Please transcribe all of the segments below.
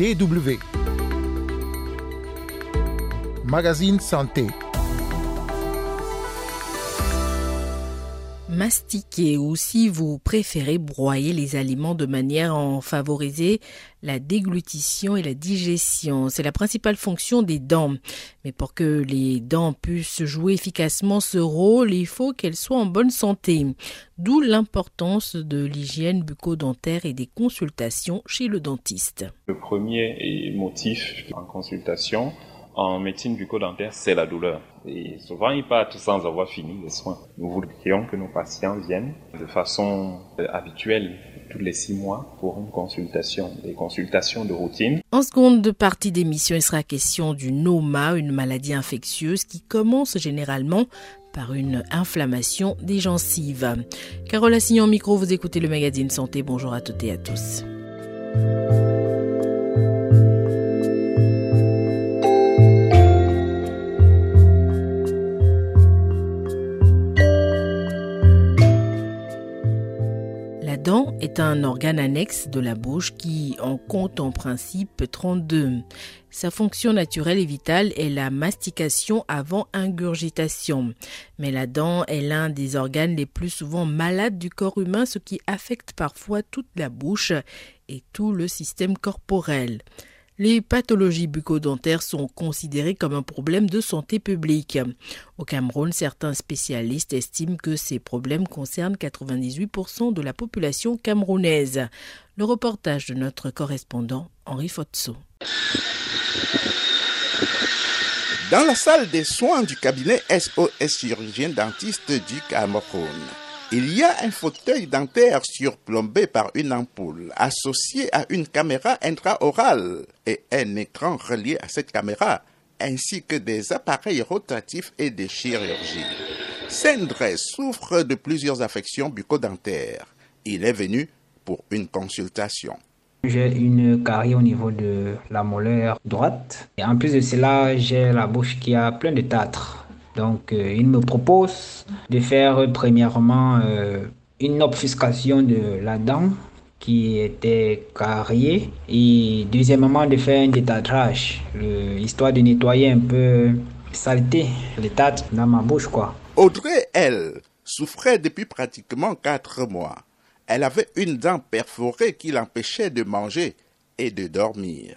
DW. Magazine Santé. Mastiquer ou si vous préférez broyer les aliments de manière à en favoriser la déglutition et la digestion. C'est la principale fonction des dents. Mais pour que les dents puissent jouer efficacement ce rôle, il faut qu'elles soient en bonne santé. D'où l'importance de l'hygiène bucco-dentaire et des consultations chez le dentiste. Le premier motif en consultation, en médecine bucco-dentaire, c'est la douleur. Et souvent, ils partent sans avoir fini les soins. Nous voudrions que nos patients viennent de façon euh, habituelle tous les six mois pour une consultation, des consultations de routine. En seconde partie d'émission, il sera question du NOMA, une maladie infectieuse qui commence généralement par une inflammation des gencives. Carole Assignon micro, vous écoutez le magazine Santé. Bonjour à toutes et à tous. Est un organe annexe de la bouche qui en compte en principe 32. Sa fonction naturelle et vitale est la mastication avant ingurgitation. Mais la dent est l'un des organes les plus souvent malades du corps humain, ce qui affecte parfois toute la bouche et tout le système corporel. Les pathologies bucco-dentaires sont considérées comme un problème de santé publique. Au Cameroun, certains spécialistes estiment que ces problèmes concernent 98% de la population camerounaise. Le reportage de notre correspondant Henri Fotso. Dans la salle des soins du cabinet SOS chirurgien dentiste du Cameroun, il y a un fauteuil dentaire surplombé par une ampoule associée à une caméra intraorale et un écran relié à cette caméra, ainsi que des appareils rotatifs et des chirurgies. Sendre souffre de plusieurs affections bucco-dentaires. Il est venu pour une consultation. J'ai une carie au niveau de la molaire droite. Et en plus de cela, j'ai la bouche qui a plein de tâtres. Donc, euh, il me propose de faire premièrement euh, une obfuscation de la dent qui était carriée et deuxièmement de faire un détatrage, histoire de nettoyer un peu saleté, les tâtes dans ma bouche quoi. Audrey, elle, souffrait depuis pratiquement quatre mois. Elle avait une dent perforée qui l'empêchait de manger et de dormir.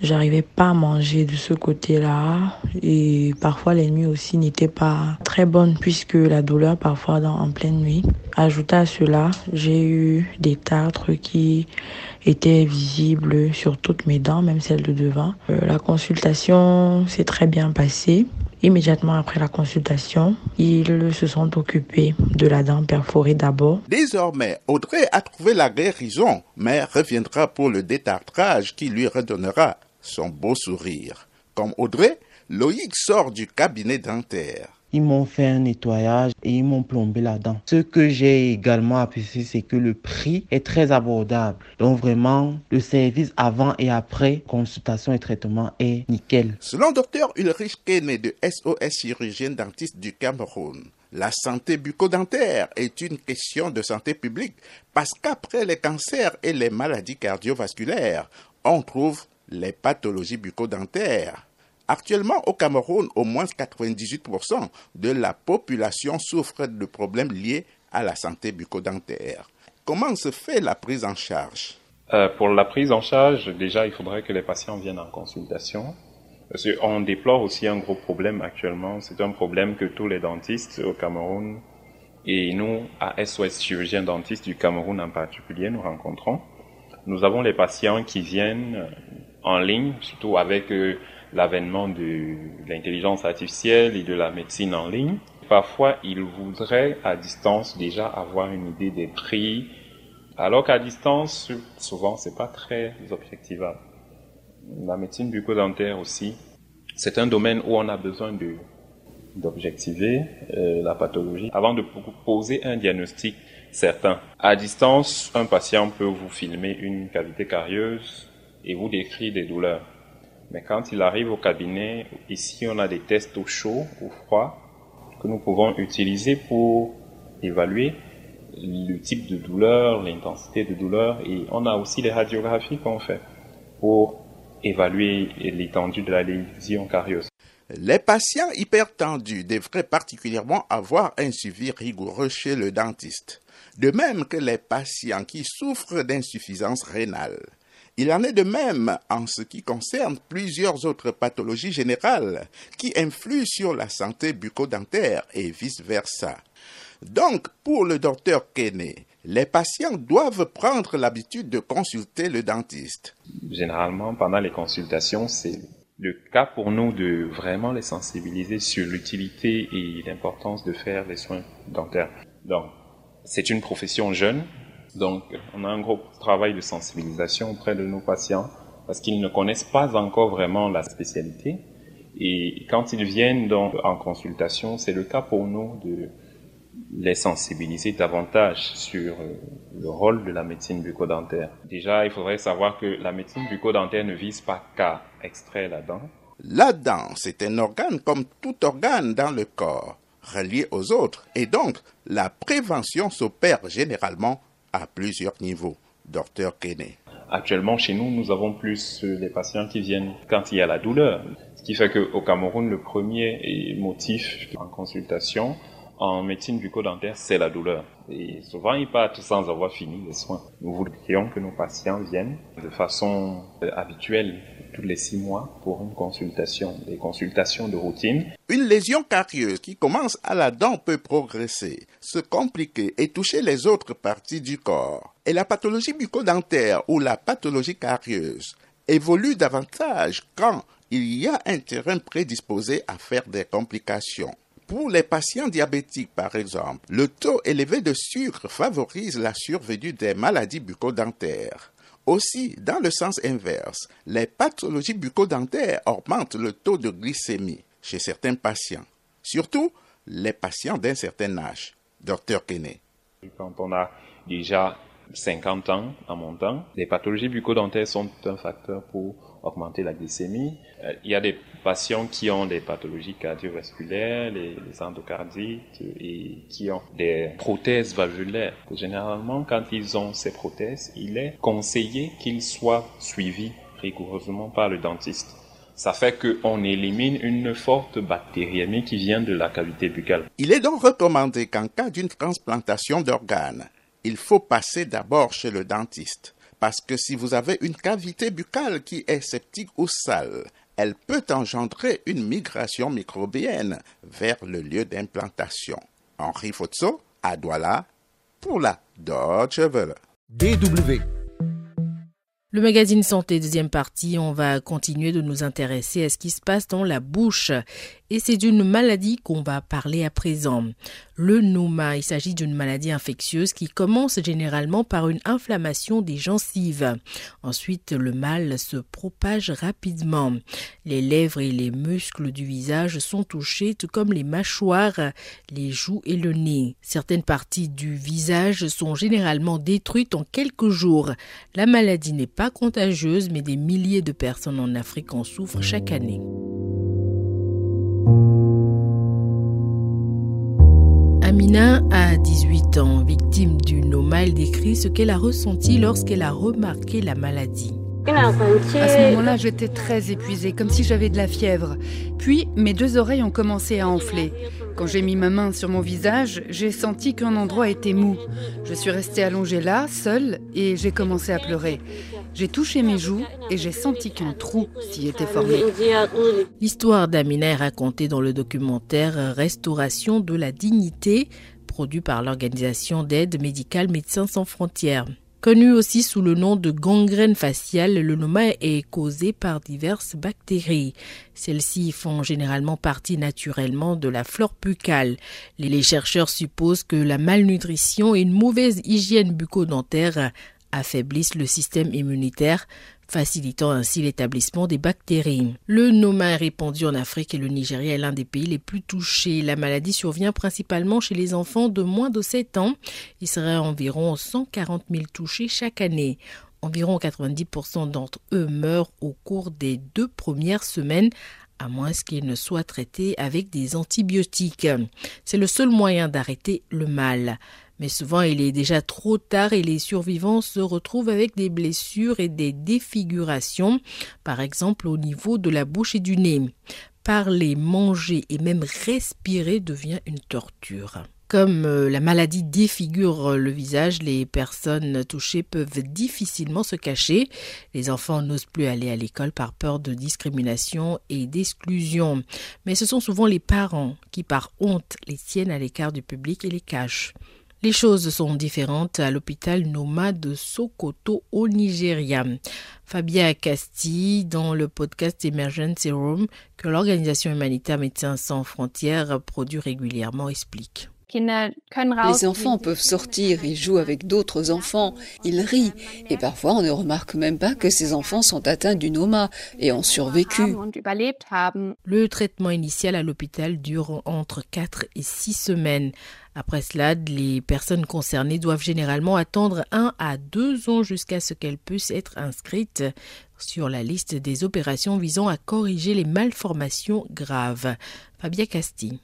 J'arrivais pas à manger de ce côté-là et parfois les nuits aussi n'étaient pas très bonnes puisque la douleur parfois dans, en pleine nuit. Ajouté à cela, j'ai eu des tartres qui étaient visibles sur toutes mes dents, même celles de devant. Euh, la consultation s'est très bien passée. Immédiatement après la consultation, ils se sont occupés de la dent perforée d'abord. Désormais, Audrey a trouvé la guérison, mais reviendra pour le détartrage qui lui redonnera son beau sourire. Comme Audrey, Loïc sort du cabinet dentaire. Ils m'ont fait un nettoyage et ils m'ont plombé la dent. Ce que j'ai également apprécié, c'est que le prix est très abordable. Donc vraiment, le service avant et après consultation et traitement est nickel. Selon Dr Ulrich Kene de SOS chirurgien dentiste du Cameroun, la santé bucco-dentaire est une question de santé publique parce qu'après les cancers et les maladies cardiovasculaires, on trouve les pathologies bucco-dentaires. Actuellement, au Cameroun, au moins 98% de la population souffre de problèmes liés à la santé bucco-dentaire. Comment se fait la prise en charge? Euh, Pour la prise en charge, déjà, il faudrait que les patients viennent en consultation. Qu'on déplore aussi un gros problème actuellement. C'est un problème que tous les dentistes au Cameroun et nous, à SOS chirurgien dentiste du Cameroun en particulier, nous rencontrons. Nous avons les patients qui viennent en ligne, surtout avec euh, l'avènement de l'intelligence artificielle et de la médecine en ligne. Parfois, ils voudraient à distance déjà avoir une idée des prix, alors qu'à distance, souvent, c'est pas très objectivable. La médecine bucco-dentaire aussi, c'est un domaine où on a besoin de d'objectiver euh, la pathologie avant de poser un diagnostic certain. À distance, un patient peut vous filmer une cavité carieuse et vous décrit des douleurs. Mais quand il arrive au cabinet, ici on a des tests au chaud, au froid, que nous pouvons utiliser pour évaluer le type de douleur, l'intensité de douleur, et on a aussi les radiographies qu'on fait. pour évaluer l'étendue de la lésion carieuse. Les patients hypertendus devraient particulièrement avoir un suivi rigoureux chez le dentiste, de même que les patients qui souffrent d'insuffisance rénale. Il en est de même en ce qui concerne plusieurs autres pathologies générales qui influent sur la santé bucco-dentaire et vice-versa. Donc, pour le docteur Kenney, les patients doivent prendre l'habitude de consulter le dentiste. Généralement, pendant les consultations, c'est le cas pour nous de vraiment les sensibiliser sur l'utilité et l'importance de faire les soins dentaires. Donc, c'est une profession jeune, donc on a un gros travail de sensibilisation auprès de nos patients parce qu'ils ne connaissent pas encore vraiment la spécialité. Et quand ils viennent donc en consultation, c'est le cas pour nous de les sensibiliser davantage sur euh, le rôle de la médecine bucco-dentaire. Déjà, il faudrait savoir que la médecine bucco-dentaire ne vise pas qu'à extraire la dent. La dent, c'est un organe comme tout organe dans le corps, relié aux autres, et donc la prévention s'opère généralement à plusieurs niveaux. Docteur Kenney. Actuellement, chez nous, nous avons plus les patients qui viennent quand il y a la douleur. Ce qui fait qu'au Cameroun, le premier motif en consultation, en médecine bucco-dentaire, c'est la douleur. Et souvent, ils partent sans avoir fini les soins. Nous voudrions que nos patients viennent de façon euh, habituelle tous les six mois pour une consultation, des consultations de routine. Une lésion carieuse qui commence à la dent peut progresser, se compliquer et toucher les autres parties du corps. Et la pathologie bucco-dentaire ou la pathologie carieuse évolue davantage quand il y a un terrain prédisposé à faire des complications. Pour les patients diabétiques, par exemple, le taux élevé de sucre favorise la survenue des maladies bucco-dentaires. Aussi, dans le sens inverse, les pathologies bucco-dentaires augmentent le taux de glycémie chez certains patients, surtout les patients d'un certain âge. Docteur Kenney. Quand on a déjà 50 ans en montant, les pathologies bucco-dentaires sont un facteur pour augmenter la glycémie. Euh, il y a des patients qui ont des pathologies cardiovasculaires, les, endocardites et qui ont des prothèses valvulaires. Généralement, quand ils ont ces prothèses, il est conseillé qu'ils soient suivis rigoureusement par le dentiste. Ça fait qu'on élimine une forte bactériémie qui vient de la cavité buccale. Il est donc recommandé qu'en cas d'une transplantation d'organes, il faut passer d'abord chez le dentiste. Parce que si vous avez une cavité buccale qui est sceptique ou sale, elle peut engendrer une migration microbienne vers le lieu d'implantation. Henri Fotso, à Douala, pour la Deutsche Welle. DW. Le magazine Santé, deuxième partie, on va continuer de nous intéresser à ce qui se passe dans la bouche et c'est d'une maladie qu'on va parler à présent. Le Noma, il s'agit d'une maladie infectieuse qui commence généralement par une inflammation des gencives. Ensuite, le mal se propage rapidement. Les lèvres et les muscles du visage sont touchés, tout comme les mâchoires, les joues et le nez. Certaines parties du visage sont généralement détruites en quelques jours. La maladie n'est pas contagieuse, mais des milliers de personnes en Afrique en souffrent chaque année. 18 ans, victime du nomal, décrit ce qu'elle a ressenti lorsqu'elle a remarqué la maladie. À ce moment-là, j'étais très épuisée, comme si j'avais de la fièvre. Puis, mes deux oreilles ont commencé à enfler. Quand j'ai mis ma main sur mon visage, j'ai senti qu'un endroit était mou. Je suis restée allongée là, seule, et j'ai commencé à pleurer. J'ai touché mes joues et j'ai senti qu'un trou s'y était formé. L'histoire d'Amina est racontée dans le documentaire Restauration de la dignité, produit par l'organisation d'aide médicale Médecins sans frontières. Connu aussi sous le nom de gangrène faciale, le noma est causé par diverses bactéries. Celles-ci font généralement partie naturellement de la flore buccale. Les chercheurs supposent que la malnutrition et une mauvaise hygiène bucco-dentaire affaiblissent le système immunitaire, facilitant ainsi l'établissement des bactéries. Le noma est répandu en Afrique et le Nigeria est l'un des pays les plus touchés. La maladie survient principalement chez les enfants de moins de 7 ans. Il serait environ 140 000 touchés chaque année. Environ 90% d'entre eux meurent au cours des deux premières semaines à moins qu'ils ne soient traités avec des antibiotiques. C'est le seul moyen d'arrêter le mal. Mais souvent, il est déjà trop tard et les survivants se retrouvent avec des blessures et des défigurations, par exemple au niveau de la bouche et du nez. Parler, manger et même respirer devient une torture. Comme euh, la maladie défigure le visage, les personnes touchées peuvent difficilement se cacher. Les enfants n'osent plus aller à l'école par peur de discrimination et d'exclusion. Mais ce sont souvent les parents qui, par honte, les tiennent à l'écart du public et les cachent. Les choses sont différentes à l'hôpital Noma de Sokoto au Nigeria. Fabia Casti, dans le podcast Emergency Room que l'organisation humanitaire Médecins sans frontières produit régulièrement, explique. Les enfants peuvent sortir, ils jouent avec d'autres enfants, ils rient, et parfois on ne remarque même pas que ces enfants sont atteints du noma et ont survécu. Le traitement initial à l'hôpital dure entre 4 et 6 semaines. Après cela, les personnes concernées doivent généralement attendre 1 à 2 ans jusqu'à ce qu'elles puissent être inscrites sur la liste des opérations visant à corriger les malformations graves. Fabia Casti.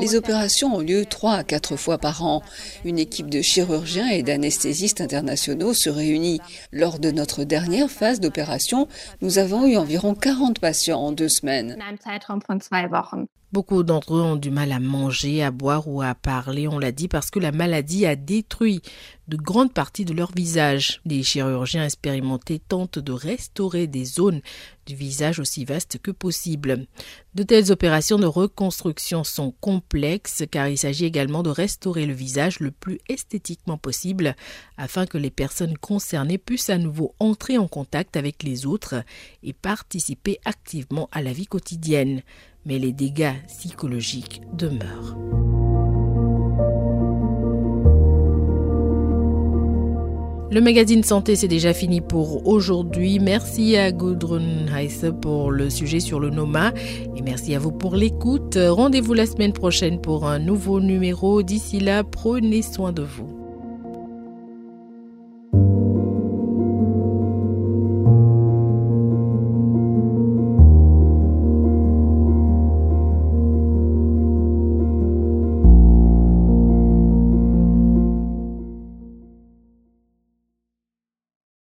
Les opérations ont lieu trois à quatre fois par an. Une équipe de chirurgiens et d'anesthésistes internationaux se réunit. Lors de notre dernière phase d'opération, nous avons eu environ 40 patients en deux semaines. Beaucoup d'entre eux ont du mal à manger, à boire ou à parler, on l'a dit, parce que la maladie a détruit de grandes parties de leur visage. Les chirurgiens expérimentés tentent de restaurer des zones du visage aussi vastes que possible. De telles opérations de reconstruction sont complexes car il s'agit également de restaurer le visage le plus esthétiquement possible afin que les personnes concernées puissent à nouveau entrer en contact avec les autres et participer activement à la vie quotidienne mais les dégâts psychologiques demeurent. Le magazine Santé, c'est déjà fini pour aujourd'hui. Merci à Gudrun Heiss pour le sujet sur le Noma et merci à vous pour l'écoute. Rendez-vous la semaine prochaine pour un nouveau numéro. D'ici là, prenez soin de vous.